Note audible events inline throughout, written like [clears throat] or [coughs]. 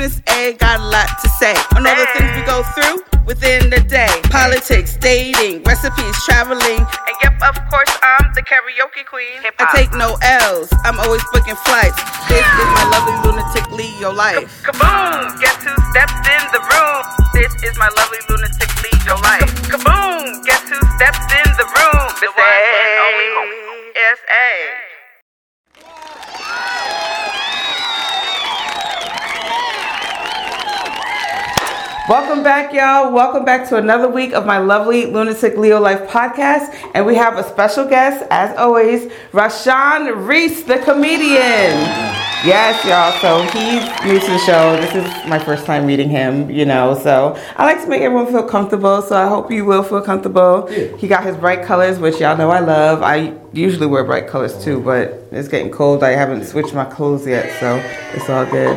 Miss A got a lot to say on all the things we go through within the day. Politics, dating, recipes, traveling, and yep, of course, I'm the karaoke queen. I take no L's. I'm always booking flights. This is my lovely lunatic Leo life. Kaboom! Guess who stepped in the room? This is my lovely lunatic Leo life. Kaboom! Guess who stepped in the room? The one and only S.A. Welcome back, y'all. Welcome back to another week of my lovely Lunatic Leo Life podcast. And we have a special guest, as always, Rashaun Reese, the comedian. Yes, y'all. So he's new to the show. This is my first time meeting him, you know. So I like to make everyone feel comfortable. So I hope you will feel comfortable. Yeah. He got his bright colors, which y'all know I love. I usually wear bright colors too, but it's getting cold. I haven't switched my clothes yet, so it's all good.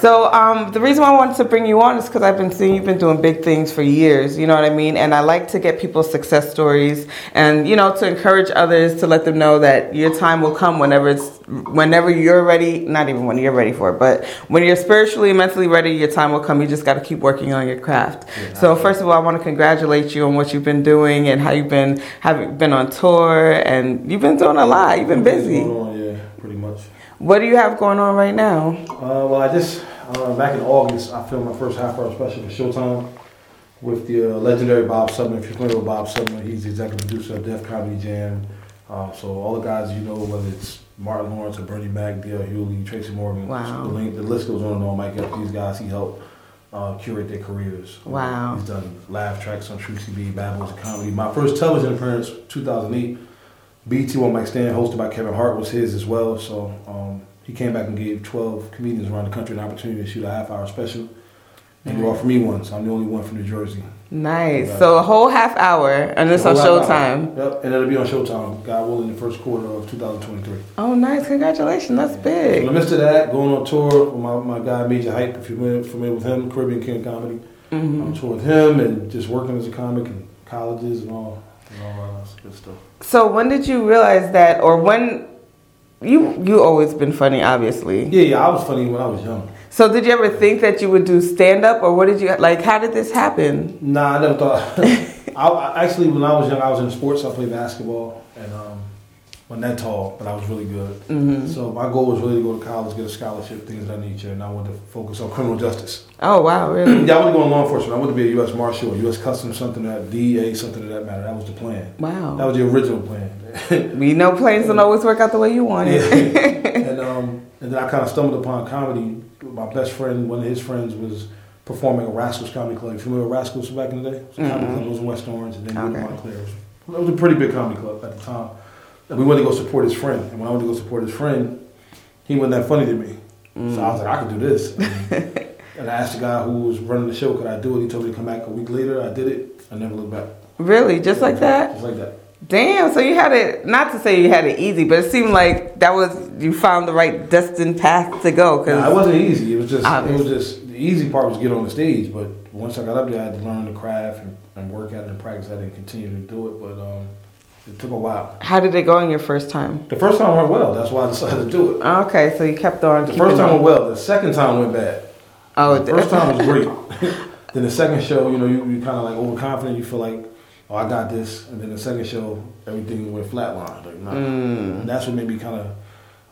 So um, the reason why I wanted to bring you on is because I've been seeing you've been doing big things for years. You know what I mean? And I like to get people's success stories, and you know, to encourage others to let them know that your time will come whenever it's whenever you're ready. Not even when you're ready for it, but when you're spiritually and mentally ready, your time will come. You just got to keep working on your craft. so first of all, I want to congratulate you on what you've been doing and how you've been having been on tour, and you've been doing a lot. You've been busy. On, yeah, pretty much. What do you have going on right now? Uh, well, I just uh, back in August, I filmed my first half-hour special for Showtime with the uh, legendary Bob Sumner. If you're familiar with Bob Sumner, he's the executive producer of Def Comedy Jam. Uh, so all the guys you know, whether it's Martin Lawrence or Bernie Mac, D.L. Hughley, Tracy Morgan, Wow. the, link, the list goes on and on. Mike Epps, these guys, he helped uh, curate their careers. Wow. He's done laugh tracks on truTV, of Comedy. My first television appearance, 2008. BT One Mic Stand, hosted by Kevin Hart, was his as well. So um, he came back and gave 12 comedians around the country an opportunity to shoot a half hour special. And he offered me one, so I'm the only one from New Jersey. Nice. Right. So a whole half hour, and it's on The whole half Showtime. hour. Yep, and it'll be on Showtime, God willing, the first quarter of 2023. Oh, nice! Congratulations. That's So in big. the midst of that, going on tour with my, my guy Majah Hype, if you're familiar, with him, Caribbean King Comedy. Mm-hmm. On tour with him and just working as a comic in colleges and all, and all that good stuff. So when did you realize that, or when you you always been funny, obviously. Yeah, yeah, I was funny when I was young. So did you ever think that you would do stand up, or what did you like? How did this happen? Nah, I never thought. [laughs] I, I actually, when I was young, I was in sports. I played basketball, and um, wasn't that tall, but I was really good. hmm So my goal was really to go to college, get a scholarship, things of that nature, and I wanted to focus on criminal justice. Oh wow, really? [clears throat] Yeah, I wanted to go in law enforcement. I wanted to be a U.S. Marshal, U.S. Customs, something that DEA, something of that matter. That was the plan. Wow, that was the original plan. [laughs] We know plans don't always work out the way you want it. [laughs] and um, and then I kind of stumbled upon comedy. My best friend, one of his friends, was performing at Rascals Comedy Club. You familiar with Rascals back in the day? It's a comedy Mm-mm. club. It was in West Orange, and then okay. Montclair. It was a pretty big comedy club at the time. And we went to go support his friend. And when I went to go support his friend, he wasn't that funny to me. So I was like, I could do this. And, [laughs] and I asked the guy who was running the show, could I do it? He told me to come back a week later. I did it. I never looked back. really, just like that? Just like that. Damn. So you had it. Not to say you had it easy, but it seemed like that was you found the right destined path to go. Cause Nah, it wasn't easy. It was just Obvious. it was just the easy part was to get on the stage. But once I got up there, I had to learn the craft and, and work at it and practice at it and continue to do it. But um, it took a while. how did it go on your first time? The first time went well. That's why I decided to do it. Okay, so you kept on. The first time on. went well. The second time went bad. Oh, the first time was great. [laughs] then the second show, you know, you, you kind of like overconfident. You feel like, oh, I got this. And then the second show, everything went flatline. Like, nah. Mm. That's what made me kind of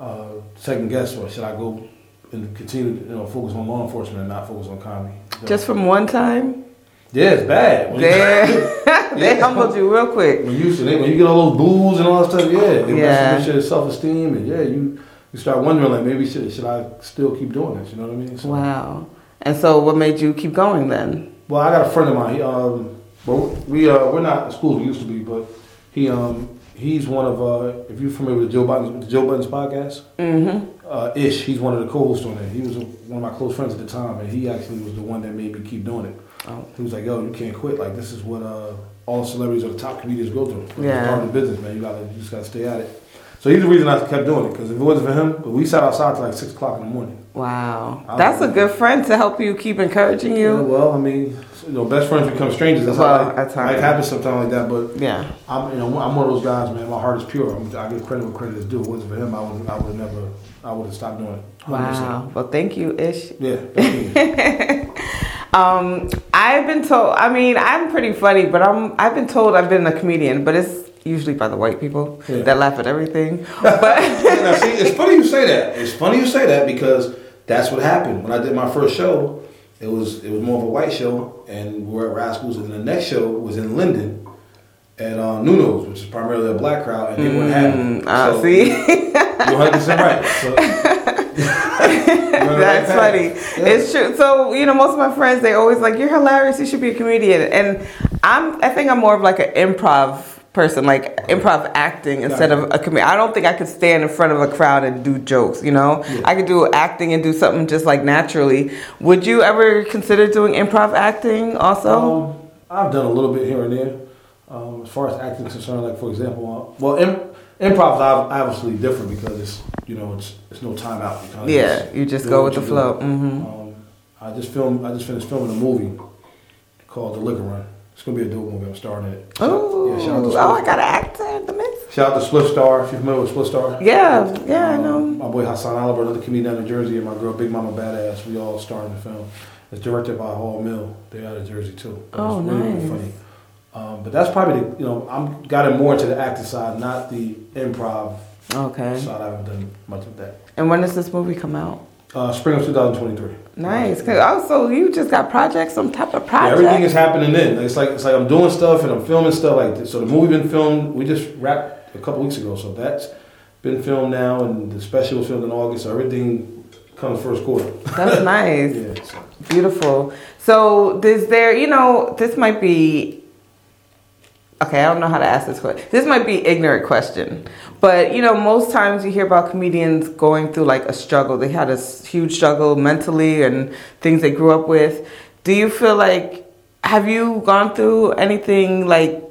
uh, second guess, or should I go and continue to you know, focus on law enforcement and not focus on comedy? Just from one time? Yeah, it's bad. When you- [laughs] They, they humbled you real quick. when you when you get all those booze and all that stuff, yeah, it Yeah. messes with your self esteem, and yeah, you you start wondering like maybe should should I still keep doing this? You know what I mean? So- Wow. And so, what made you keep going then? Well, I got a friend of mine. He, um, well, we uh, we're not as cool as we used to be, but he um he's one of uh if you're familiar with Joe Budden's the Joe Budden's podcast, Mm-hmm. uh, Ish. He's one of the co-hosts on it. He was one of my close friends at the time, and he actually was the one that made me keep doing it. Oh. He was like, "Yo, you can't quit. Like this is what uh all celebrities or the top comedians go through. It's Yeah. part of the business, man. You gotta you just gotta stay at it." So he's the reason I kept doing it because if it wasn't for him, we sat outside till like six o'clock in the morning. Wow, that's a good friend to help you keep encouraging Yeah, you. well, I mean, you know, best friends become strangers. That's Well, how like, at. It happens sometimes like that, but Yeah. I'm, you know, I'm one of those guys, man. My heart is pure. I'm, I give credit where credit is due. If it wasn't for him, I would, I would have never, I would have stopped doing it. 100%. Wow. Well, thank you, Ish. Yeah. [laughs] definitely. Um, I've been told. I mean, I'm pretty funny, but I'm. I've been told I've been a comedian, but it's usually by the white people Yeah. that laugh at everything. But [laughs] now, see, it's funny you say that. It's funny you say that because that's what happened when I did my first show. It was it was more of a white show, and we were at Rascals, and the next show was in Linden at uh, Nuno's, which is primarily a black crowd, and they weren't having. it. uh, So, see, you're 100 percent right. [laughs] So, [laughs] that's funny. It's true. So you know, most of my friends they always like, "You're hilarious. You should be a comedian." And I'm. I think I'm more of like an improv person, like improv acting instead of a comedian. I don't think I could stand in front of a crowd and do jokes. You know, I could do acting and do something just like naturally. Would you ever consider doing improv acting also? Um, I've done a little bit here and there. Um, as far as acting is concerned, like for example, uh, well, im- improv is ob- obviously different because it's you know it's it's no time out. You kinda Yeah, you just go with the flow. hmm Um, I just filmed. I just finished filming a movie called The Liquor Run. It's gonna be a dope movie. I'm starring in it. Oh, yeah, shout out to oh, I got an actor in the mix. shout out to Split Star. If you're familiar with Split Star. Yeah, yeah, I Um, know. My boy Hassan Oliver, another comedian down in Jersey, and my girl Big Mama Badass. We all star in the film. It's directed by Hall Mill. They're out of Jersey too. Oh, it's really, really nice. funny. Um, but that's probably the, you know I'm got it more into the acting side, not the improv Okay. side. I haven't done much of that. And when does this movie come out? Uh, spring of 2023. Nice. 'Cause also, you just got projects, some type of Yeah, project. everything is happening then. It's like it's like I'm doing stuff and I'm filming stuff like this. So the movie been filmed. We just wrapped a couple weeks ago, so that's been filmed now, and the special was filmed in August. So everything comes first quarter. That's [laughs] nice. Yeah. So. Beautiful. So, is there, you know, this might be, okay, I don't know how to ask this question. This might be ignorant question, but you know, most times you hear about comedians going through like a struggle. They had a huge struggle mentally and things they grew up with. Do you feel like, have you gone through anything like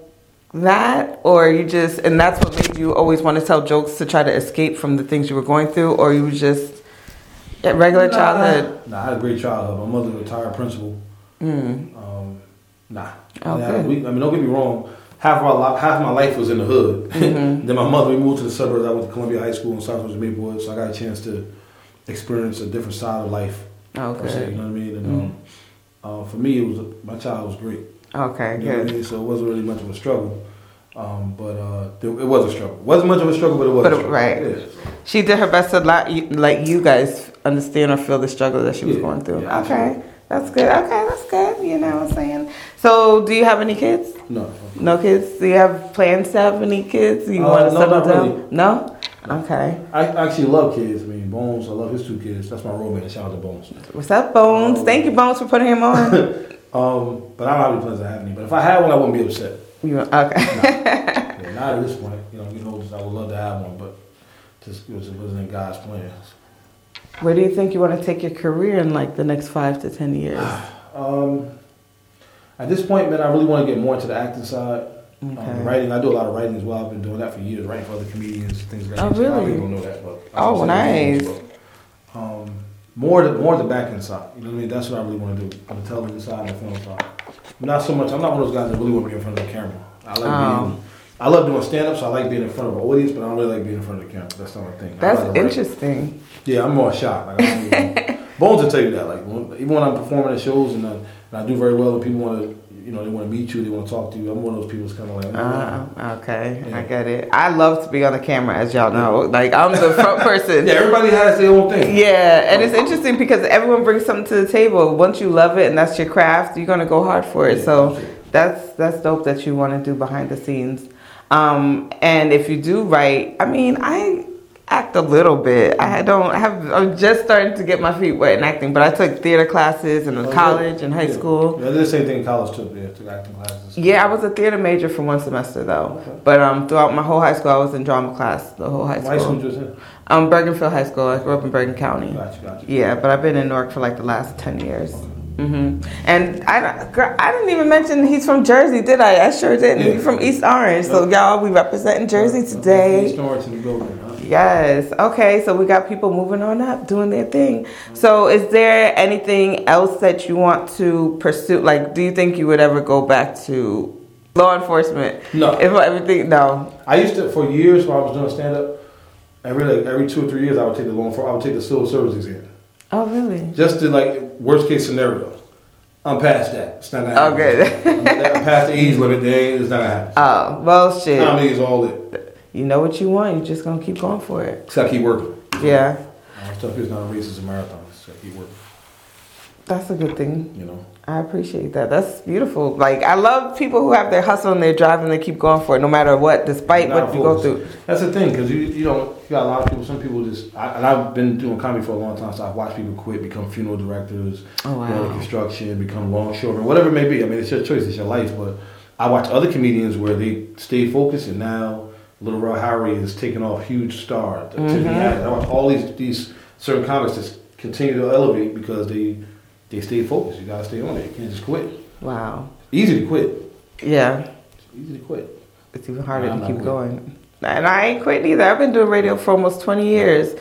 that, or you just, and that's what made you always want to tell jokes to try to escape from the things you were going through, or you just a regular childhood? Nah, I had a great childhood. My mother was a retired principal. Mm. Um, nah. Oh, Yeah, good. we, I mean, don't get me wrong. Half of my li- half my life was in the hood. Mm-hmm. [laughs] then my mother, we moved to the suburbs. I went to Columbia High School in Southwest Maplewood, so I got a chance to experience a different side of life. se, Okay. you know what I mean? And Mhm. um, uh, for me, it was my child was great. Okay, You know what I good. mean? So it wasn't really much of a struggle. Um, but uh, there, it was a struggle. wasn't much of a struggle, but it was. But a struggle. right. Yeah. She did her best to let you, let you guys understand or feel the struggle that she was Yeah, going through. yeah, okay, absolutely. that's good. Okay, that's good. You know what I'm saying? So, do you have any kids? No. No kids? Do you have plans to have any kids? You Uh, want to no, settle down? really. No? Okay. I actually love kids. I mean, Bones. I love his two kids. That's my roommate. Shout out to Bones. What's up, Bones? Um, Thank you, Bones, for putting him on. [laughs] Um, but I don't have any plans to have any. But if I had one, I wouldn't be upset. you, okay. [laughs] Yeah, not at this point. You know, getting older, I would love to have one, but just it was- it wasn't in God's plans. Where do you think you want to take your career in like the next five to ten years? [sighs] Um, at this point, man, I really want to get more into the acting side. Um, writing, I do a lot of writing as well. I've been doing that for years, writing for other comedians, things like that. Oh, lot of really? don't know that, but Oh, nice. Um, more the more the back end side. You know what I mean? That's what I really want to do on the television side and the film side. Not so much. I'm not one of those guys that really want to be in front of the camera. I like Oh. being. I love doing stand ups. I like being in front of an audience, but I don't really like being in front of the camera. That's not my thing. That's like interesting. Yeah, I'm more shy. Like, I don't really- [laughs] Bones will tell you that. Like even when I'm performing at shows and, I, and I do very well, and people want to, you know, they want to meet you, they want to talk to you. I'm one of those people that's kind of like, Uh, okay, I Yeah. get it. I love to be on the camera, as y'all know. Like I'm the front [laughs] person. yeah, everybody has their own thing. Yeah, and it's interesting because everyone brings something to the table. Once you love it and that's your craft, you're gonna go hard for it. Yeah, So absolutely. that's that's dope that you want to do behind the scenes. Um, and if you do write, I mean, I act a little bit. I don't have. I'm just starting to get my feet wet in acting, but I took theater classes in Oh, college yeah. and high Yeah. school. Yeah, I did the same thing in college too. Yeah, took acting classes. Yeah, I was a theater major for one semester though, Okay. but um, throughout my whole high school, I was in drama class the whole high school school. just in? Um, Bergenfield High School. I grew up in Bergen County. Gotcha, gotcha. Yeah, but I've been in Newark for like the last ten years. Mm-hmm. And I, girl, I didn't even mention he's from Jersey, did I? I sure didn't. Yeah. He's from East Orange. So, y'all, we representing Jersey today. Start to the building. Yes. Okay. So we got people moving on up, doing their thing. So is there anything else that you want to pursue? Like, do you think you would ever go back to law enforcement? No. If everything, no. I used to for years while I was doing stand up. Every like every two or three years, I would take the law enforcement. I would take the civil service exam. Oh, really? Just to like worst case scenario. I'm past that. It's not gonna oh, happen. Okay. I'm past the age limit. They ain't, it's not gonna happen. [laughs] Oh, well, shit. Comedy is all it. You know what you want. you're just gonna keep going for it. Just gotta keep working. Yeah, Uh, stuff is not a race; it's a marathon. Just gotta keep working. that's a good thing. You know. I appreciate that. That's beautiful. Like I love people who have their hustle and their drive and they keep going for it, no matter what, despite Not what you go through. That's the thing, because you you know you got a lot of people. Some people just, I, and I've been doing comedy for a long time, so I've watched people quit, become funeral directors, Oh go into wow. construction, become longshoremen, whatever it may be. I mean, it's your choice, it's your life. But I watch other comedians where they stay focused, and now Lil Rel Howery is taking off huge star. Tiffany Mhm. Haddish. I watch all these these certain comics just continue to elevate because they they stay focused. You gotta stay on it. You can't just quit. Wow. Easy to quit. Yeah. It's easy to quit. It's even harder to keep going. And I ain't quitting either. I've been doing radio for almost 20 years.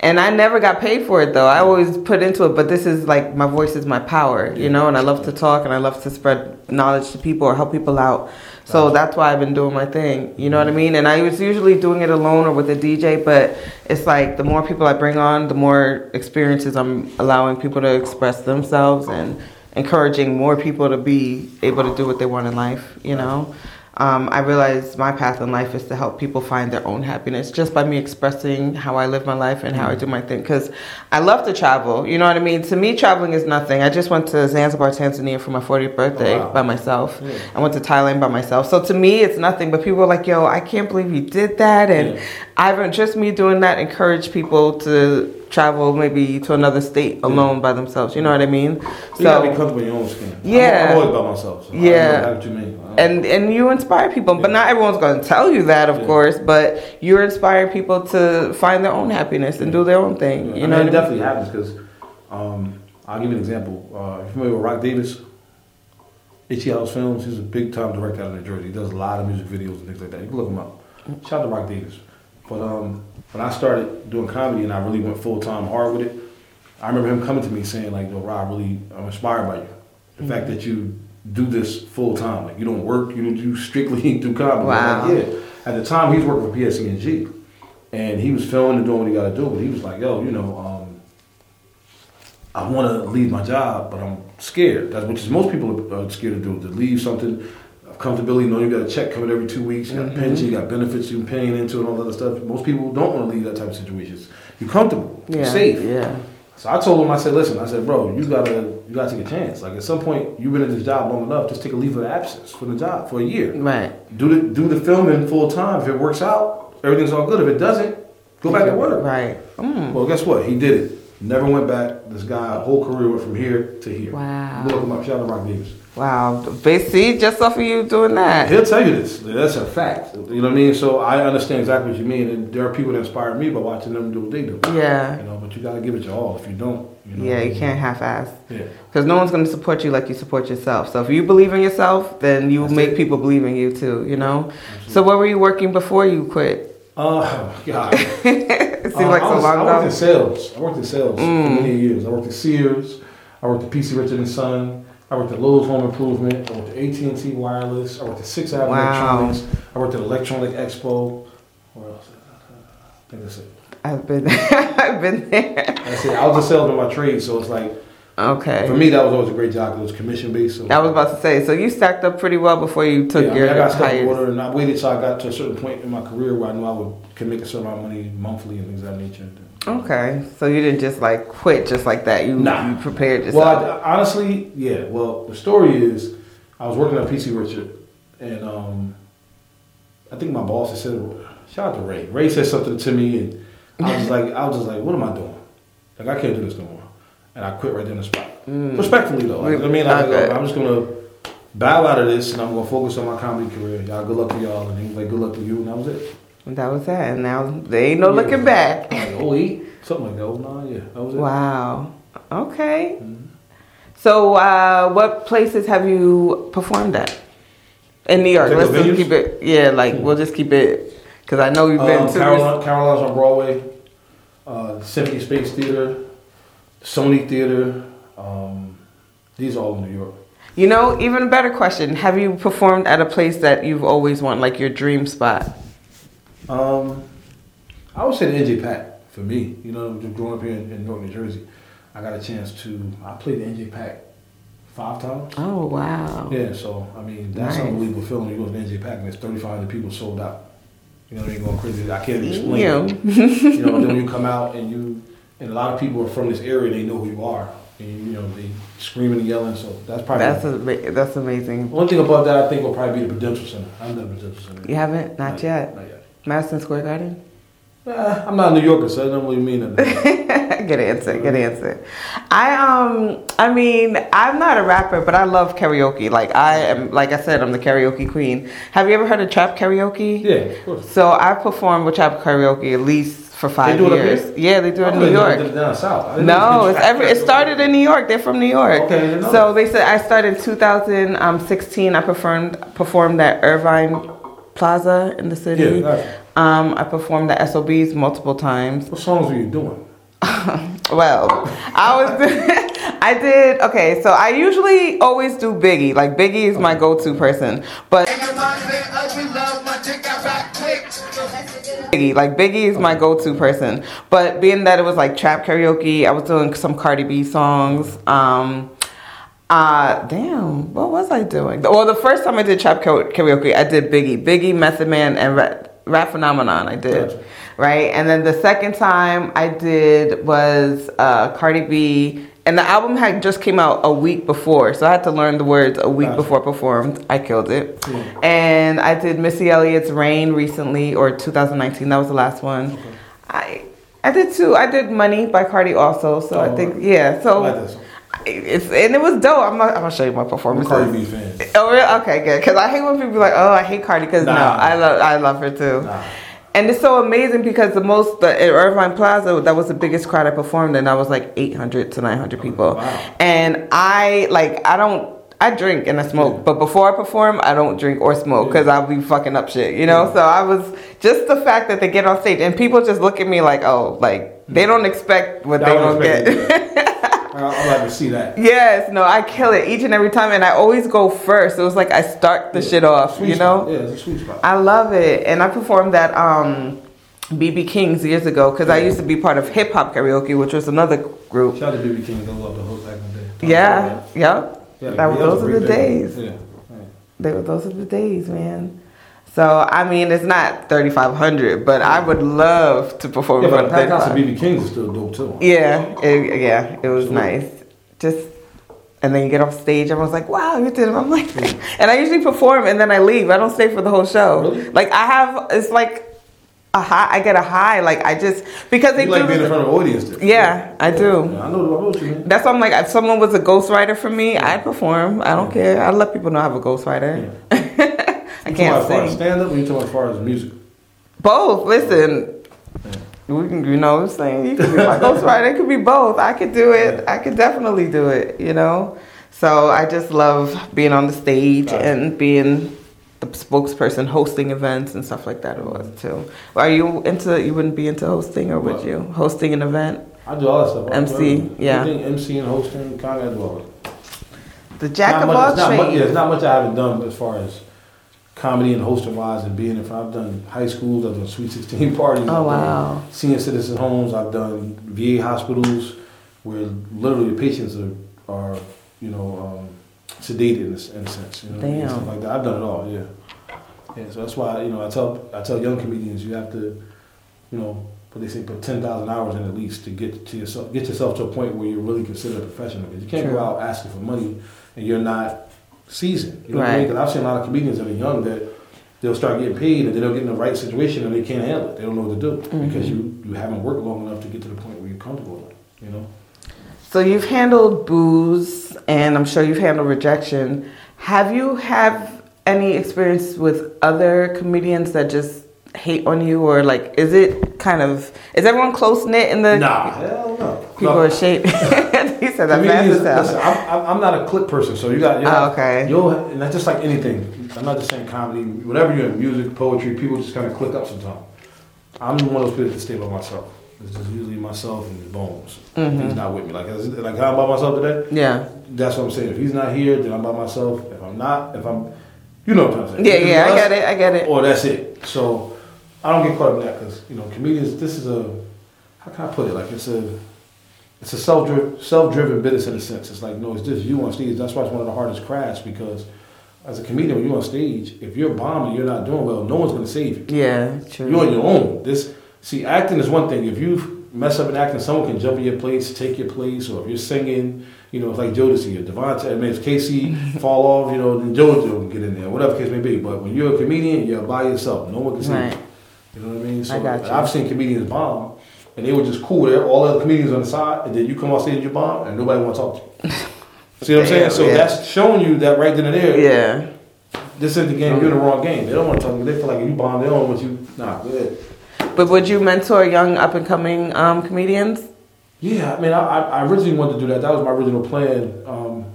And I never got paid for it though. I always put into it, but this is like my voice is my power, you know, and I love to talk and I love to spread knowledge to people or help people out. So that's why I've been doing my thing. You know what I mean? And I was usually doing it alone or with a DJ, but it's like the more people I bring on, the more experiences I'm allowing people to express themselves and encouraging more people to be able to do what they want in life, you know? Um, I realize my path in life is to help people find their own happiness just by me expressing how I live my life and how I do my thing. Because I love to travel. You know what I mean? To me, traveling is nothing. I just went to Zanzibar, Tanzania for my 40th birthday Oh, wow. by myself. Yeah. I went to Thailand by myself. So to me, it's nothing. But people are like, yo, I can't believe you did that. And Yeah. I've just me doing that encourage people to travel maybe to another state alone by themselves. You know what I mean? You gotta be comfortable in your own skin. I'm- Yeah. I'm, always by myself. So Yeah. What you mean. and and you inspire people but not everyone's going to tell you that of Yeah. course but you're inspiring people to find their own happiness and do their own thing Yeah, you I know mean, it I mean? definitely happens because um, I'll give you an example. Uh, you familiar with Rock Davis? Itchy House Films. He's a big time director out of New Jersey. He does a lot of music videos and things like that. You can look him up. Shout out to Rock Davis. But um, when I started doing comedy and I really went full time hard with it, I remember him coming to me saying like, "Yo, Rob, really, I'm inspired by you. The Mm-hmm. fact that you do this full time, like you don't work, you do strictly [laughs] do comedy." Wow. Like, yeah. At the time, he was working for PSE&G, and he was filming and doing what he got to do. But he was like, "Yo, you know, um, I want to leave my job, but I'm scared. That's which is most people are scared to do to leave something." Comfortability, knowing you got a check coming every two weeks, you got Mhm. a pension, you got benefits you're paying into, and all that other stuff. Most people don't want to leave that type of situations. You're comfortable, you're safe. yeah So I told him, I said, listen, I said, bro, you gotta, you gotta take a chance. Like at some point, you've been in this job long enough, just take a leave of absence from the job for a year. right Do the do the filming full time. If it works out, everything's all good. If it doesn't, go back to work. right mm. Well, guess what? He did it. Never went back. This guy, whole career went from here to here. Wow. Look him up. Shout out to wow basically just off of you doing that He'll tell you this. That's a fact. You know what I mean? So I understand exactly what you mean. And there are people that inspire me by watching them do what they do. yeah You know, but you gotta give it your all. If you don't, you know. yeah you can't half-ass Yeah. because no one's going to support you like you support yourself so if you believe in yourself then you That's make it. people believe in you too you know so where were you working before you quit Oh [laughs] God. [laughs] it seems Uh, like I so was- long I worked in sales. I worked in sales Mm. for many years. I worked at Sears. I worked at PC Richard and Son. I worked at Lowe's Home Improvement. I worked at AT and T Wireless. I worked at Sixth Avenue Wow. Electronics. I worked at Electronic Expo. Where else? I think that's it. I've been [laughs] I've been there. That's it. I was a salesman by trade, so it's like Okay. for me that was always a great job it was commission based. So I was about to say, so you stacked up pretty well before you took yeah, I, mean, your I got stuck in hires. and I waited till I got to a certain point in my career where I knew I would can make a certain amount of money monthly and things of that nature. Okay, so you didn't just like quit just like that. You Nah. you prepared yourself. Well, I, honestly, yeah. Well, the story is, I was working at PC Richard, and um, I think my boss said, "Shout out to Ray." Ray said something to me, and I was [laughs] like, I was just like, "What am I doing? Like, I can't do this no more." And I quit right there on the spot. Mm. Respectfully, though. Like, I mean, like, Okay. I'm just gonna bow out of this, and I'm gonna focus on my comedy career. Y'all, good luck to y'all, and he was like, "Good luck to you," and that was it. that was that, and now there ain't no Yeah. looking back. [laughs] Like, oh eight, something like that. Oh nine, yeah, that was it. Wow. Okay. Mhm. So, uh, what places have you performed at? In New York. Let's just keep it. Yeah, like we'll just keep it because I know you've been Um, to. Caroline, Caroline's on Broadway, uh, Symphony Space Theater, Sony Theater. Um, these are all in New York. You know, even a better question: Have you performed at a place that you've always wanted, like your dream spot? Um, I would say the NJPAC for me. You know, just growing up here in, in Newark, New Jersey, I got a chance to. I played the NJPAC five times. Oh wow! Yeah, so I mean that's Nice. an unbelievable feeling. You go to the NJPAC and there's 3,500 people sold out. You know, mean, going crazy. I can't explain. You. you know, then when you come out and you and a lot of people are from this area, they know who you are, and you know they screaming and yelling. So that's probably That's a, that's amazing. one thing about that. I think will probably be the Prudential Center. I've done Prudential Center. You haven't? Not yet. Not yet. Madison Square Garden. Uh, I'm not a New Yorker, so I don't really mean it. [laughs] good answer. Good answer. I um I mean I'm not a rapper, but I love karaoke. Like I am, like I said, I'm the karaoke queen. Have you ever heard of trap karaoke? yeah, of course. So I've performed with trap karaoke at least for five do it up years. Yeah, they do it in New York. down south. I didn't know No, it's every. It started in New York. They're from New York. Okay, I didn't know so they said I started in 2016. I performed performed at Irving Plaza in the city. Yeah. Um, I performed at SOBs multiple times. What songs were you doing? [laughs] Well, I was. [laughs] I did okay. So I usually always do Biggie. Like Biggie is my go-to person, but Biggie, like Biggie is my go-to person. But being that it was like trap karaoke, I was doing some Cardi B songs. Um, uh, damn, what was I doing? Well, the first time I did trap karaoke, I did Biggie, Biggie, Method Man, and Rap, Rap Phenomenon. I did, Gotcha. right? And then the second time I did was uh, Cardi B, and the album had just came out a week before, so I had to learn the words a week before I performed. I killed it. Yeah. And I did Missy Elliott's Rain recently, or 2019. That was the last one. I I did two. I did Money by Cardi also. So I Oh, think yeah. So I like it's and it was dope. I'm, not, I'm gonna show you my performance. Cardi B fan. Oh, really? Okay, good. Because I hate when people be like, "Oh, I hate Cardi." Because no, I love, I love her too. Nah. And it's so amazing because the most the at Irving Plaza that was the biggest crowd I performed in. I was like 800 to 900 people, Wow. and I like I don't. I drink and I smoke, Yeah. but before I perform, I don't drink or smoke because I'll be fucking up shit, you know. So I was just the fact that they get on stage and people just look at me like, oh, like they don't expect what I they don't get. [laughs] I, I like to see that. Yes, no, I kill it each and every time, and I always go first. It was like I start the shit off, you spot. know. Yeah, it's a sweet spot. I love it, and I performed that. um, BB King's years ago because I used to be part of hip hop karaoke, which was another group. Shout out to BB King. I love the hook back in the day. Yeah, yep. Yeah, was, yeah, those are the day. days. Yeah. yeah. They were those are the days, man. So I mean, it's not thirty five hundred, but I would love to perform Yeah, but of House of 35. BB King's is still dope too. Yeah, it, yeah, it was nice. Just and then you get off stage, everyone's like, "Wow, you did it!" I'm like, [laughs] and I usually perform and then I leave. I don't stay for the whole show. Really? Like I have, it's like a high. I get a high. Like I just because they You like being in front of an audience. Too. Yeah, I do. Yeah, I know, I know what you. That's why I'm like, if someone was a ghostwriter for me, I'd perform. I don't care. I let people know I have a ghostwriter. I You can't as sing. stand up, or you talking as far as music? Both. Listen, we can, you know, saying you could be my ghostwriter. It could be both. I could do it. I could definitely do it. You know. So I just love being on the stage Gotcha. and being the spokesperson, hosting events and stuff like that. It was too. Are you into? You wouldn't be into hosting, or would What? you hosting an event? I do all that stuff. I MC, everything. yeah. MC and hosting, kind of do all. The jack not of much, all trades. much, yeah, it's not much I haven't done as far as comedy and hosting wise and being in front. I've done high schools, I've done Sweet 16 [laughs] parties. Oh, wow. Senior citizen homes, I've done VA hospitals where literally the patients are, are you know, um, sedated in a, in a sense. You know, and Damn. stuff like that. I've done it all, yeah. Yeah, so that's why, you know, I tell, I tell young comedians you have to, you know, what they say, put 10,000 hours in at least to get to yourself, get yourself to a point where you're really considered a professional. Because you can't True. go out asking for money and you're not seasoned. You know what I mean? Because I've seen a lot of comedians that are young that they'll start getting paid and then they don't get in the right situation and they can't handle it. They don't know what to do Mm-hmm. because you, you haven't worked long enough to get to the point where you're comfortable. You know? So you've handled booze, and I'm sure you've handled rejection. Have you have any experience with other comedians that just hate on you, or like, is it kind of is everyone close knit in the? Nah, hell no. People No. are shaped. he said that fast Comedians, as hell. listen, I'm, I'm- not a clip person, so you got. You Oh, got okay. You'll, and that's just like anything. I'm not just saying comedy. Whatever you're in, music, poetry, people just kind of click up sometimes. I'm one of those people that stay by myself. It's just usually myself and the Bones. Mm-hmm. He's not with me. Like, like how I'm by myself today. Yeah. That's what I'm saying. If he's not here, then I'm by myself. If I'm not, if I'm, you know what I'm saying. Yeah, yeah, I get it. I get it. Or that's it. So I don't get caught up in that because you know comedians. This is a how can I put it? Like it's a it's a self self driven business in a sense. It's like no, it's just you on stage. That's why it's one of the hardest crafts because as a comedian, when you're on stage, if you're bombing, you're not doing well. No one's going to save you. Yeah, true. You're on your own. This see, acting is one thing. If you mess up in acting, someone can jump in your place, take your place, or if you're singing, you know, it's like Jodeci or DeVante. I mean, if K-Ci [laughs] fall off, you know, then JoJo can get in there, whatever the case may be. But when you're a comedian, you're by yourself. No one can save Right. you. Know what I got you. I've seen comedians bomb, and they were just cool. They're all the other comedians on the side, and then you come off stage and you bomb, and nobody want to talk to you. [laughs] See what I'm saying? So yeah. that's showing you that right then and there. Yeah. This is the game. You're in the wrong game. They don't want to talk to you. They feel like if you bomb, they don't want you. Nah, go ahead. But would you mentor young up and coming um, comedians? Yeah, I mean, I, I originally wanted to do that. That was my original plan. Um,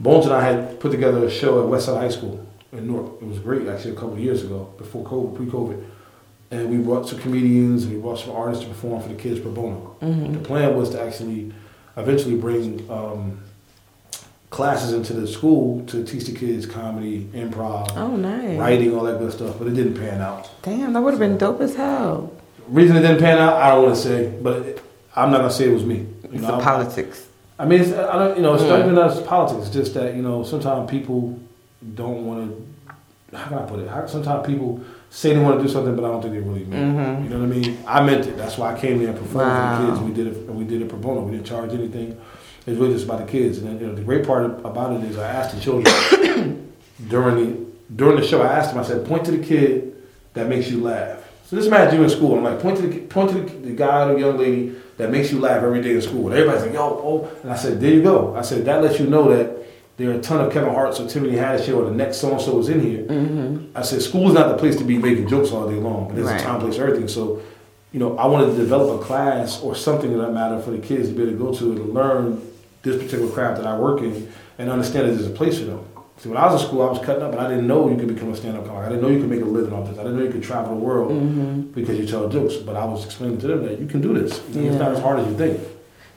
Bones and I had put together a show at Westside High School in Newark. It was great, actually, a couple of years ago, before COVID, pre-COVID. And we brought some comedians and we brought some artists to perform for the kids pro bono. Mm-hmm. The plan was to actually eventually bring um, classes into the school to teach the kids comedy, improv, Oh, nice. writing, all that good stuff. But it didn't pan out. Damn, that would have been dope as hell. Reason it didn't pan out, I don't want to say, but it, I'm not gonna say it was me. You It's know, the I'm- politics. I mean, it's, I don't, you know, it's not Mm. even as politics. It's just that you know, sometimes people don't want to. How can I put it? How, sometimes people say they want to do something, but I don't think they really mean. it. Mhm. You know what I mean? I meant it. That's why I came there and performed Wow. for the kids. We did it. We did it pro bono. We didn't charge anything. It's really just about the kids. And then, you know, the great part about it is I asked the children [coughs] during the during the show. I asked them. I said, point to the kid that makes you laugh. So this imagine you in school. I'm like, point to the point to the, the guy or the young lady that makes you laugh every day in school. And everybody's like, yo, oh. And I said, there you go. I said that lets you know that there are a ton of Kevin Hart's or Timothy Haddish here or the next so and so is in here. Mm-hmm. I said, school is not the place to be making jokes all day long, but there's Right. a time, place, everything. So, you know, I wanted to develop a class or something of that matter for the kids to be able to go to and learn this particular craft that I work in and understand that there's a place for them. See, when I was in school, I was cutting up, and I didn't know you could become a stand-up comic. I didn't know you could make a living off this. I didn't know you could travel the world Mm-hmm. because you tell jokes. But I was explaining to them that you can do this. It's not as hard as you think.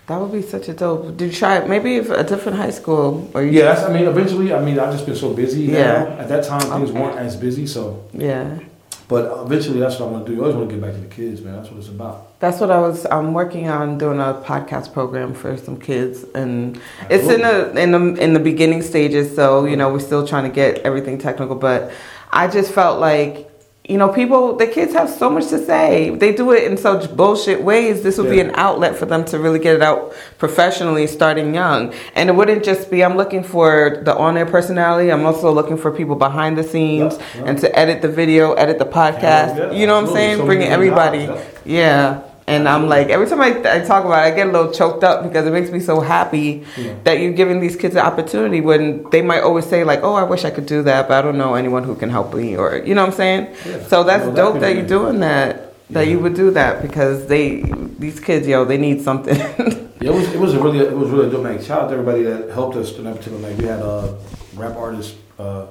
That would be such a dope. Did you try it? Maybe if a different high school or you? Yeah, that's, I mean, eventually, I mean, I've just been so busy. Yeah. Now. At that time, things Okay. weren't as busy, so. Yeah. But eventually, that's what I want to do. You always want to get back to the kids, man. That's what it's about. That's what I was. I'm working on doing a podcast program for some kids, and it's in the in the in the beginning stages. So you know, we're still trying to get everything technical. But I just felt like, you know, people, the kids have so much to say. They do it in such bullshit ways. This would be an outlet for them to really get it out professionally, starting young. And it wouldn't just be. I'm looking for the on-air personality. I'm also looking for people behind the scenes Yeah, yeah. and to edit the video, edit the podcast. Yeah, you know what I'm saying? So Bringing everybody. Yeah. And I'm like, every time I, I talk about it, I get a little choked up because it makes me so happy Yeah. that you're giving these kids an opportunity when they might always say, like, oh, I wish I could do that, but I don't know anyone who can help me, or, you know what I'm saying? Yeah. So that's No, dope that you're doing that, that Yeah. you would do that because they, these kids, yo, they need something. [laughs] Yeah, it was it was a really it was really a dope night. Shout out to everybody that helped us in that particular night. We had uh, rap artist uh,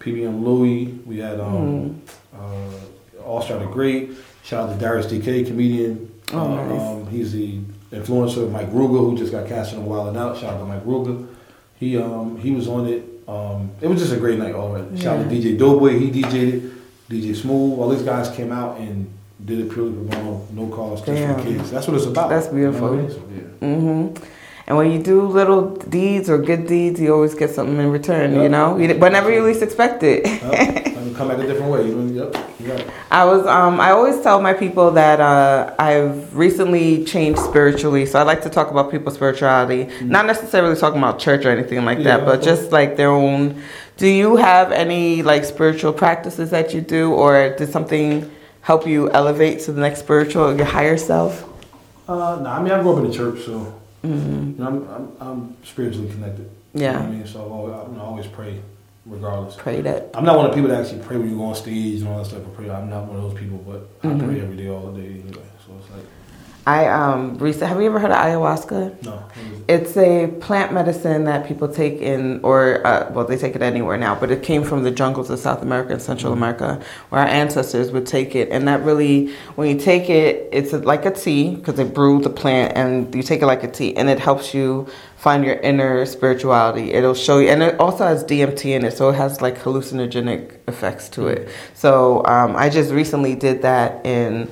PBM Louie. We had um, uh, All Star the Great. Shout out to Darius DK, comedian. Oh, Uh, nice. um, he's the influencer of Mike Ruger, who just got cast in a Wild 'N Out. Shout out to Mike Ruger. He um, he was on it. Um, it was just a great night all around. Shout out to DJ Doughboy, he DJ'd it. DJ Smooth, all these guys came out and did it purely for no, no cost, just Damn. for kids. That's what it's about. That's beautiful. You know I mean? Yeah. hmm And when you do little deeds or good deeds, you always get something in return, you know? Whenever you least expect it. Yep. Come back a different way. You know, yep. Right. I was um I always tell my people that uh I've recently changed spiritually. So I like to talk about people's spirituality. Not necessarily talking about church or anything like that, but just like their own do you have any like spiritual practices that you do or did something help you elevate to the next spiritual your higher self? Uh, nah, I mean, I grew up in the church, so hmm you know, I'm, I'm, I'm spiritually connected. You know Yeah. what I mean, so I've always, I, you know, I always pray, regardless. Pray that. I'm not one of the people that actually pray when you go on stage and all that stuff. I pray. I'm not one of those people, but I Mhm. pray every day, all day, anyway. So it's like, I um recent. Have you ever heard of ayahuasca? No. It's a plant medicine that people take in, or uh, well, they take it anywhere now, but it came from the jungles of South America and Central America, where our ancestors would take it. And that really, when you take it, it's like a tea because they brew the plant, and you take it like a tea, and it helps you find your inner spirituality. It'll show you, and it also has DMT in it, so it has like hallucinogenic effects to it. So um, I just recently did that in.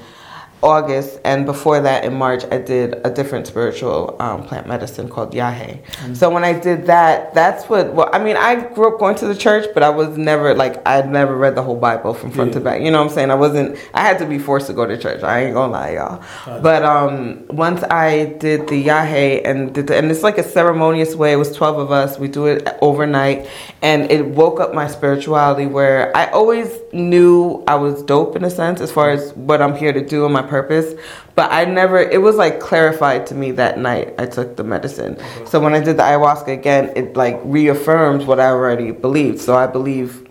August, and before that in March, I did a different spiritual um, plant medicine called Yahe. Mm-hmm. So when I did that, that's what. Well, I mean, I grew up going to the church, but I was never like I'd never read the whole Bible from front yeah. to back. You know what I'm saying? I wasn't. I had to be forced to go to church. I ain't gonna lie, y'all. But um, once I did the Yahe and did the, and it's like a ceremonious way. It was 12 of us. We do it overnight, and it woke up my spirituality. Where I always knew I was dope in a sense, as far as what I'm here to do and my purpose. But I never, it was like clarified to me that night I took the medicine. Okay. So when I did the ayahuasca again, it like reaffirms what I already believed. So I believe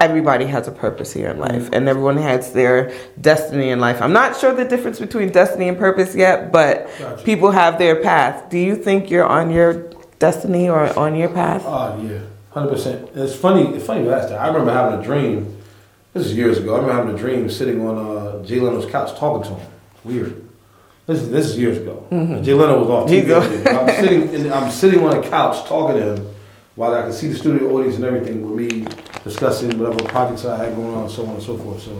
everybody has a purpose here in life mm-hmm. and everyone has their destiny in life. I'm not sure the difference between destiny and purpose yet, but gotcha. people have their path. Do you think you're on your destiny or on your path? Oh, yeah. 100%. It's funny, it's funny you asked that. I remember having a dream this is years ago. I remember having a dream sitting on uh, Jay Leno's couch talking to him. Weird. This is this is years ago. Mm-hmm. Jay Leno was off TV. [laughs] I'm sitting in, I'm sitting on a couch talking to him while I can see the studio audience and everything with me discussing whatever projects I had going on and so on and so forth. So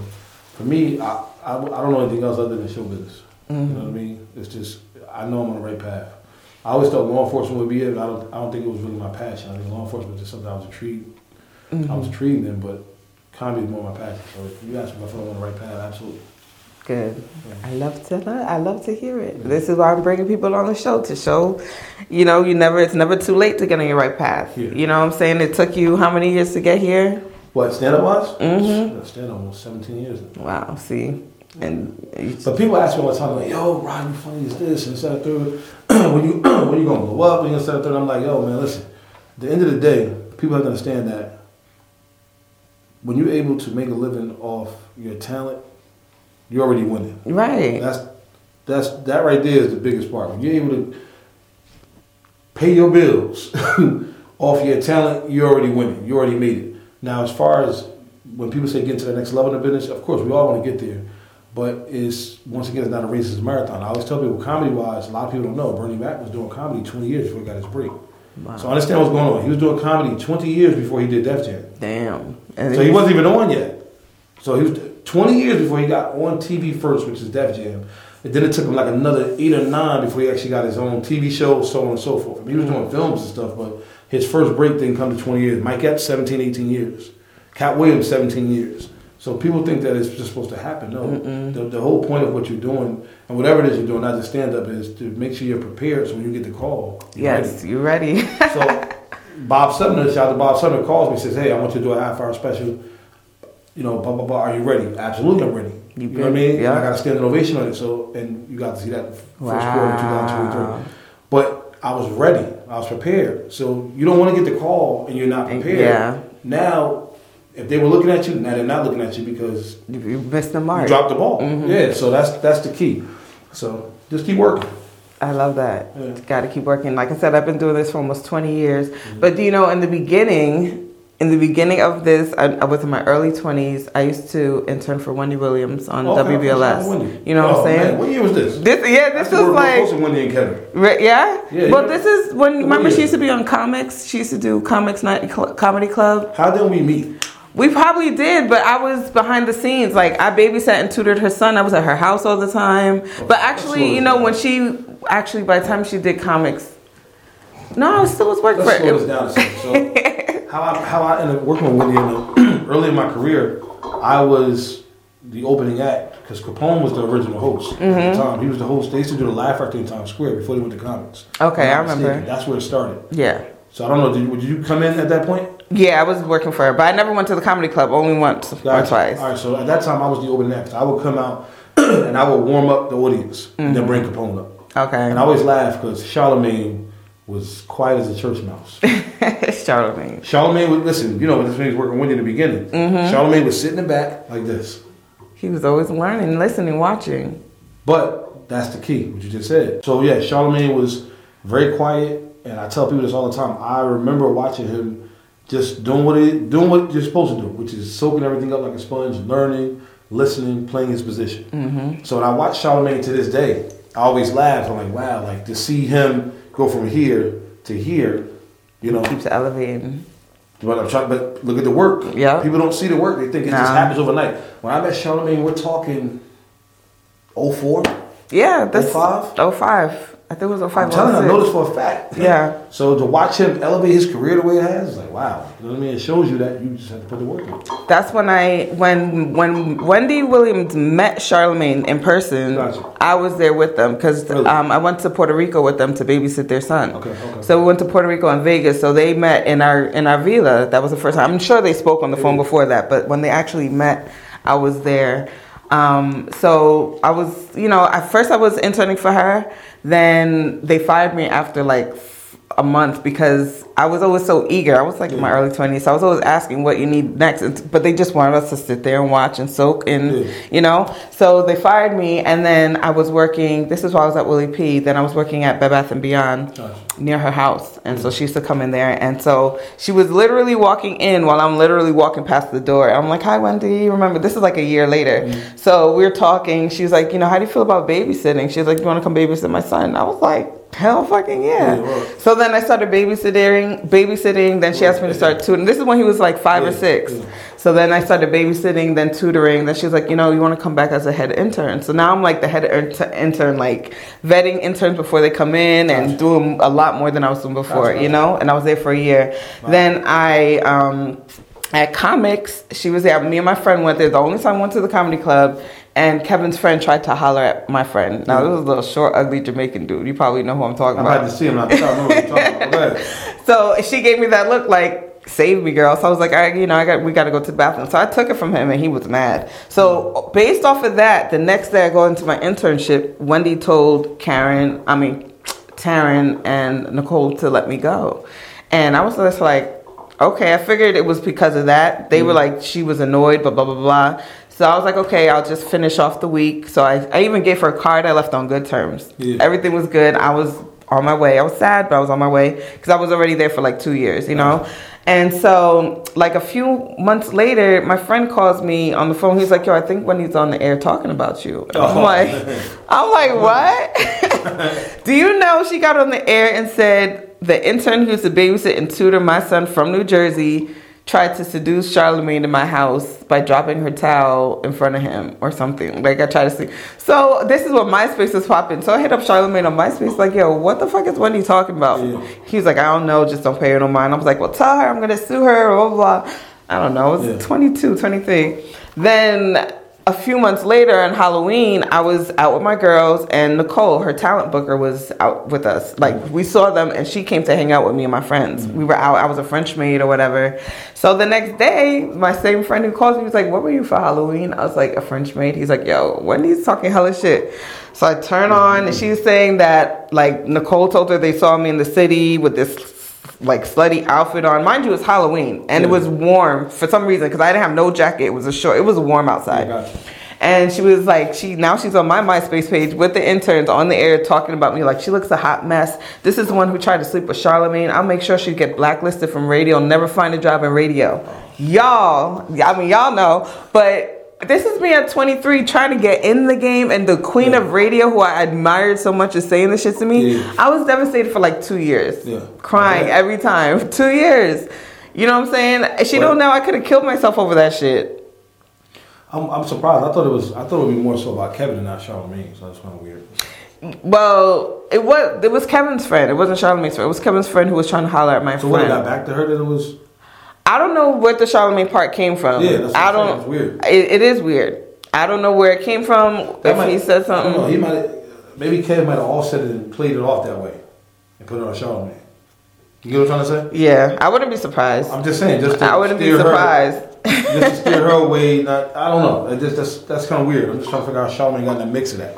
for me, I, I, I don't know anything else other than show business. Mm-hmm. You know what I mean? It's just I know I'm on the right path. I always thought law enforcement would be it. I don't I don't think it was really my passion. I think law enforcement was just something I was intrigued. Mm-hmm. I was intrigued in, but comedy is more my passion. So if you ask me if I'm on the right path, absolutely. Good. I love to I love to hear it. This is why I'm bringing people on the show to show, you know, you never it's never too late to get on your right path. Yeah. You know what I'm saying? It took you how many years to get here? What stand up was? Mm-hmm. Stand up almost 17 years. Wow. See. And but people ask me all the time, like, "Yo, Rod, you funny as this and that third. [clears throat] when you [clears throat] when you gonna blow up? When you gonna third? I'm like, "Yo, man, listen. At the end of the day, people have to understand that when you're able to make a living off your talent, you're already winning. Right. That's that's that right there is the biggest part. When you're able to pay your bills [laughs] off your talent, you're already winning. You already made it. Now, as far as when people say get to the next level in the business, of course we all want to get there. But it's once again it's not a race, it's a marathon. I always tell people comedy wise, a lot of people don't know. Bernie Mac was doing comedy 20 years before he got his break. Wow. So I understand what's going on. He was doing comedy 20 years before he did Def Jam. Damn. And so he wasn't even on yet. So he was 20 years before he got on TV first, which is Def Jam. And then it took him like another eight or nine before he actually got his own TV show, so on and so forth. I mean, he was doing films and stuff, but his first break didn't come to 20 years. Mike Epps, 17, 18 years. Katt Williams, 17 years. So people think that it's just supposed to happen. No, the, the, whole point of what you're doing and whatever it is you're doing, not just stand up, is to make sure you're prepared. So when you get the call, you're yes, ready. you're ready. [laughs] so Bob Sumner, shout out to Bob Sumner, calls me says, "Hey, I want you to do a half hour special. You know, blah blah blah. Are you ready? Absolutely, I'm ready. You, you know what I mean? Yeah. I got a standing ovation on it. So, and you got to see that first wow. quarter of 2023. But I was ready. I was prepared. So you don't want to get the call and you're not prepared. Yeah. Now if they were looking at you, now they're not looking at you because you missed the mark. You dropped the ball. Mm-hmm. Yeah, so that's that's the key. So just keep working. I love that. Yeah. Got to keep working. Like I said, I've been doing this for almost 20 years. Mm-hmm. But do you know, in the beginning, in the beginning of this, I, I, was in my early 20s. I used to intern for Wendy Williams on okay, WBLS. You know oh, what I'm oh, saying? Man. What year was this? This yeah, this was like Wendy and Kevin. Right, yeah? yeah. Well, this is when remember she used to be on comics. She used to do comics night comedy club. How did we meet? We probably did, but I was behind the scenes. Like I babysat and tutored her son. I was at her house all the time. But actually, you know, when she actually by the time she did comics, no, I still was working Let's for slow this down So [laughs] how I how I ended up working with Wendy in the, [clears throat] early in my career, I was the opening act because Capone was the original host mm-hmm. at the mm-hmm. time. He was the host. They used to do the Laugh Factory in Times Square before they went to comics. Okay, I remember. Mistaken. That's where it started. Yeah. So I don't know. Did you, did you come in at that point? Yeah, I was working for her, but I never went to the comedy club. Only once gotcha. or twice. All right. So at that time, I was the opening act. I would come out [clears throat] and I would warm up the audience mm-hmm. and then bring Capone up. Okay. And I always laugh because Charlemagne was quiet as a church mouse. [laughs] Charlemagne. Charlemagne would listen. You know, when this man was working with you in the beginning. Mm-hmm. Charlemagne was sitting in the back like this. He was always learning, listening, watching. But that's the key, what you just said. So yeah, Charlemagne was very quiet, and I tell people this all the time. I remember watching him just doing what he doing what you're supposed to do, which is soaking everything up like a sponge, learning, listening, playing his position. Mm-hmm. So when I watch Charlemagne to this day, I always laugh. I'm like, wow, like to see him go from here to here, you know. Keeps elevating. But I'm trying, but look at the work. Yeah. People don't see the work. They think it just happens overnight. When I met Charlemagne, we're talking 04. Yeah, that's 05? 05. I think it was 05. I'm telling you, I noticed for a fact. Yeah. So to watch him elevate his career the way it has, it's like wow. You know what I mean? It shows you that you just have to put the work in. That's when I when when Wendy Williams met Charlemagne in person. Gotcha. I was there with them because Really? um, I went to Puerto Rico with them to babysit their son. Okay, okay. So we went to Puerto Rico and Vegas. So they met in our in our villa. That was the first time. I'm sure they spoke on the phone before that, but when they actually met, I was there. Um, so I was, you know, at first I was interning for her. Then they fired me after like a month because I was always so eager. I was like in my early 20s. So I was always asking what you need next. But they just wanted us to sit there and watch and soak and, Yeah. you know. So they fired me. And then I was working, this is why I was at Willie P. Then I was working at Bed Bath & Beyond near her house. And so she used to come in there. And so she was literally walking in while I'm literally walking past the door. I'm like, hi, Wendy. Remember, this is like a year later. Mm-hmm. So we were talking. She was like, you know, how do you feel about babysitting? She was like, you want to come babysit my son? I was like, hell fucking yeah. Yeah. So then I started babysitting, babysitting. Then she asked me to start tutoring. This is when he was like five or six. yeah. So then I started babysitting, then tutoring. Then she was like, you know, you want to come back as a head intern. So now I'm like the head inter- intern, like vetting interns before they come in and Gotcha. doing a lot more than I was doing before, Gotcha. you know? And I was there for a year. Then I, um, at comics, she was there. Me and my friend went there. The only time I went to the comedy club. And Kevin's friend tried to holler at my friend. Now, this is a little short, ugly Jamaican dude. You probably know who I'm talking I'm about. glad to see him. I I know what talking about. [laughs] So she gave me that look like save me girl so i was like all right you know i got we got to go to the bathroom so i took it from him and he was mad so based off of that the next day i go into my internship wendy told karen i mean taryn and nicole to let me go and i was just like okay i figured it was because of that they were mm-hmm. like she was annoyed but blah blah blah so i was like okay i'll just finish off the week so i, I even gave her a card i left on good terms Yeah. everything was good i was on my way. I was sad, but I was on my way because I was already there for like two years, you know. And so, like a few months later, my friend calls me on the phone. He's like, "Yo, I think Wendy's on the air talking about you." And [laughs] I'm Oh. like, "I'm like, what? [laughs] Do you know she got on the air and said the intern who used to babysit and tutor my son from New Jersey tried to seduce Charlamagne to my house by dropping her towel in front of him or something. Like I tried to see. So this is what MySpace was popping. So I hit up Charlamagne on MySpace, like, yo, what the fuck is Wendy talking about? Yeah. He was like, I don't know, just don't pay her no mind. I was like, well, tell her I'm gonna sue her, blah blah. blah. I don't know. I was Yeah. 22, 23. Then a few months later on Halloween, I was out with my girls and Nicole, her talent booker, was out with us. Like we saw them and she came to hang out with me and my friends. We were out, I was a French maid or whatever. So the next day, my same friend who calls me was like, What were you for Halloween? I was like, a French maid. He's like, Yo, Wendy's talking hella shit. So I turn on and she's saying that like Nicole told her they saw me in the city with this like slutty outfit on. Mind you, it's Halloween and it was warm for some reason because I didn't have no jacket. It was a short. It was warm outside. Yeah. And she was like, she now she's on my MySpace page with the interns on the air talking about me. Like she looks a hot mess. This is the one who tried to sleep with Charlamagne. I'll make sure she get blacklisted from radio. Never find a job in radio. Y'all, I mean y'all know, but. This is me at 23 trying to get in the game, and the queen Yeah. of radio, who I admired so much, is saying this shit to me. Yeah. I was devastated for like two years, Yeah. crying every time. [laughs] Two years, you know what I'm saying? She don't know I could have killed myself over that shit. I'm, I'm surprised. I thought it was. I thought it would be more so about Kevin and not Charlamagne. So that's kind of weird. Well, it was it was Kevin's friend. It wasn't Charlamagne's friend. It was Kevin's friend who was trying to holler at my friend. So when it got back to her, that it was. I don't know what the Charlamagne part came from. Yeah, that's what I don't. It's weird. It, it is weird. I don't know where it came from. That if might- he said don't know. something. He might. Maybe Kevin might have offset it and played it off that way, and put it on Charlamagne. You get what I'm trying to say? Yeah, I wouldn't be surprised. I'm just saying. Just to I wouldn't be steer her- surprised. just to steer her [laughs] away. Not, I don't know. It just, that's that's kind of weird. I'm just trying to figure out how Charlamagne got in the mix of that.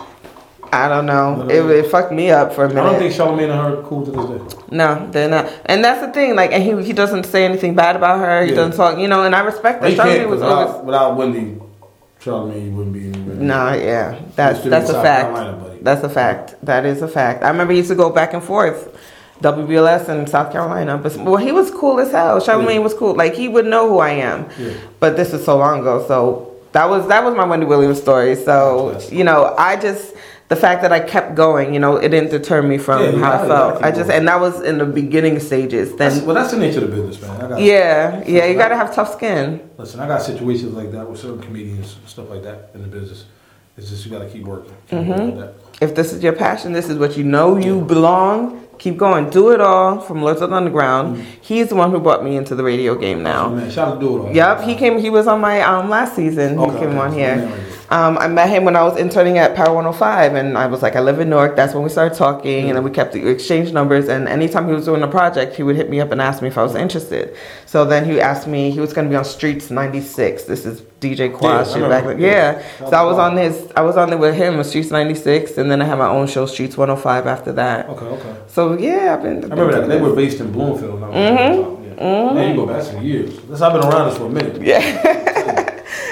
I don't know. It, it fucked me up for a minute. I don't think Charlamagne and her are cool to this day. no, they're not. And that's the thing. Like, and he he doesn't say anything bad about her. He Yeah. doesn't talk. You know, and I respect that. Can't was without, always. without Wendy Charlamagne, wouldn't be anywhere. No, yeah, that's Used to be that's a fact. Carolina. That's a fact. That is a fact. I remember he used to go back and forth, WBLS and South Carolina. But well, he was cool as hell. Charlamagne Yeah. was cool. Like he would know who I am. Yeah. But this is so long ago, so that was that was my Wendy Williams story. So you know, I just the fact that I kept going, you know, it didn't deter me from Yeah, how gotta- I felt. gotta I just going. and that was in the beginning stages. That's, Then well, that's the nature of the business, man. I got, yeah, yeah, you gotta have tough skin. Listen, I got situations like that with certain comedians stuff like that in the business. It's just you got to keep working. Keep Mm-hmm. working that. If this is your passion, this is what you know you belong. Keep going. Do it all from Lords of the Underground. Mm-hmm. He's the one who brought me into the radio game now. man, shout out to Do It All. Yep, he came. He was on my um last season. Okay, he came okay. on here. Man, right there. Um, I met him when I was interning at Power 105, and I was like, I live in Newark. That's when we started talking, and then we kept the exchange numbers. And anytime he was doing a project, he would hit me up and ask me if I was interested. So then he asked me. He was going to be on Streets 96. This is DJ Yeah, I shit back then. Yeah. Yeah. So I was on his. I was on there with him with Streets 96, and then I had my own show, Streets 105, after that. Okay, okay. So yeah, I've been. I remember that. They were based in Bloomfield. and I was on top, yeah. Man, you go back some years. That's, I've been around this for a minute. Yeah. [laughs]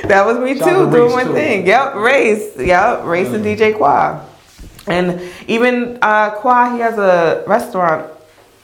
that was me Shout too, doing my too. thing. Yep, race. Yep, race and DJ Qua. And even uh, Qua, he has a restaurant,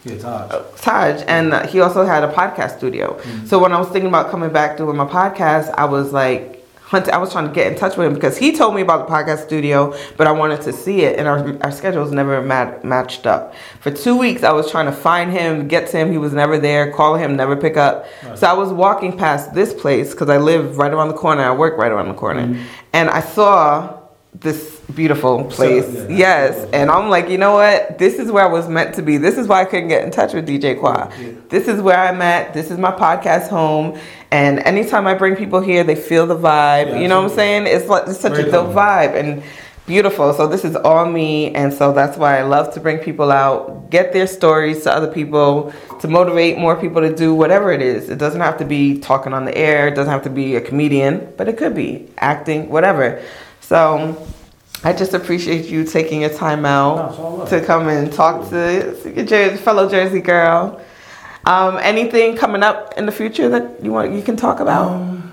Yeah, Taj. Taj, and he also had a podcast studio. Mm-hmm. So when I was thinking about coming back doing my podcast, I was like, hunt- I was trying to get in touch with him because he told me about the podcast studio, but I wanted to see it, and our, our schedules never mat- matched up. For two weeks, I was trying to find him, get to him. He was never there. Call him, never pick up. So I was walking past this place because I live right around the corner. I work right around the corner, mm-hmm. and I saw this beautiful place. yeah, yes, and I'm like, you know what? This is where I was meant to be. This is why I couldn't get in touch with DJ Qua. Yeah. This is where I'm at. This is my podcast home. And anytime I bring people here, they feel the vibe. Yeah, you know what I'm saying? It's like it's such Very a dope cool. vibe and beautiful. So this is all me, and so that's why I love to bring people out, get their stories to other people, to motivate more people to do whatever it is. It doesn't have to be talking on the air. It doesn't have to be a comedian, but it could be acting, whatever. So. I just appreciate you taking your time No, out right. to come and talk to your Jersey, fellow Jersey girl. Um, anything coming up in the future that you want you can talk about? Um,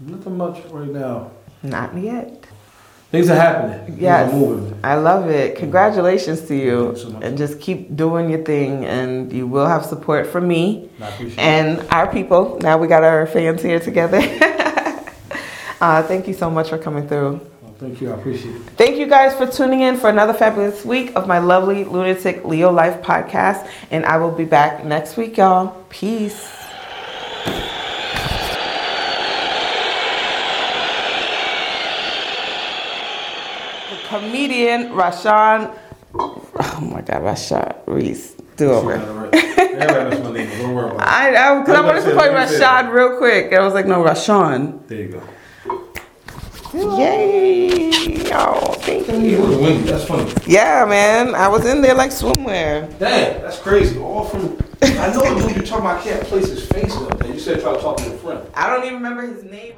nothing much right now. Not yet. Things are happening. Yes. I love it. Congratulations to you, so and just keep doing your thing. And you will have support from me I appreciate it. and our people. Now we got our fans here together. [laughs] uh, thank you so much for coming through. Thank you. I appreciate it. Thank you guys for tuning in for another fabulous week of my lovely lunatic Leo Life podcast. And I will be back next week, y'all. Peace. The comedian Rashaun. Oh my God, Rashaun Reese. Do over. Everybody knows my name. Don't worry about it. I, I, I I wanted to play say, let me say Rashad real quick. And I was like, no, Rashaun. There you go. Yay. Oh, thank you. was windy. That's funny. Yeah, man. I was in there like swimwear. Dang, that's crazy. All from. I know when you talking about I can't place his face up there. You said try to talk to your friend. I don't even remember his name.